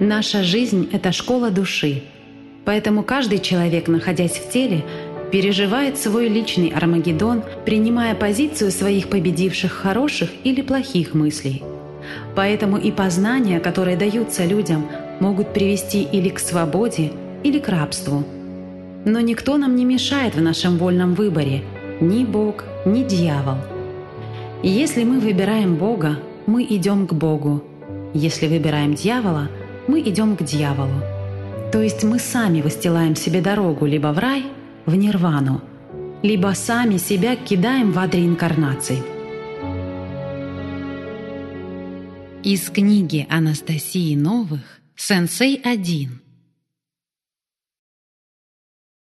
Наша жизнь – это школа души. Поэтому каждый человек, находясь в теле, переживает свой личный Армагеддон, принимая позицию своих победивших хороших или плохих мыслей. Поэтому и познания, которые даются людям, могут привести или к свободе, или к рабству. Но никто нам не мешает в нашем вольном выборе – ни Бог, ни дьявол. Если мы выбираем Бога, мы идем к Богу. Если выбираем дьявола, мы идем к дьяволу. То есть мы сами выстилаем себе дорогу либо в рай, в нирвану, либо сами себя кидаем в ад реинкарнаций. Из книги Анастасии Новых «Сенсей 1»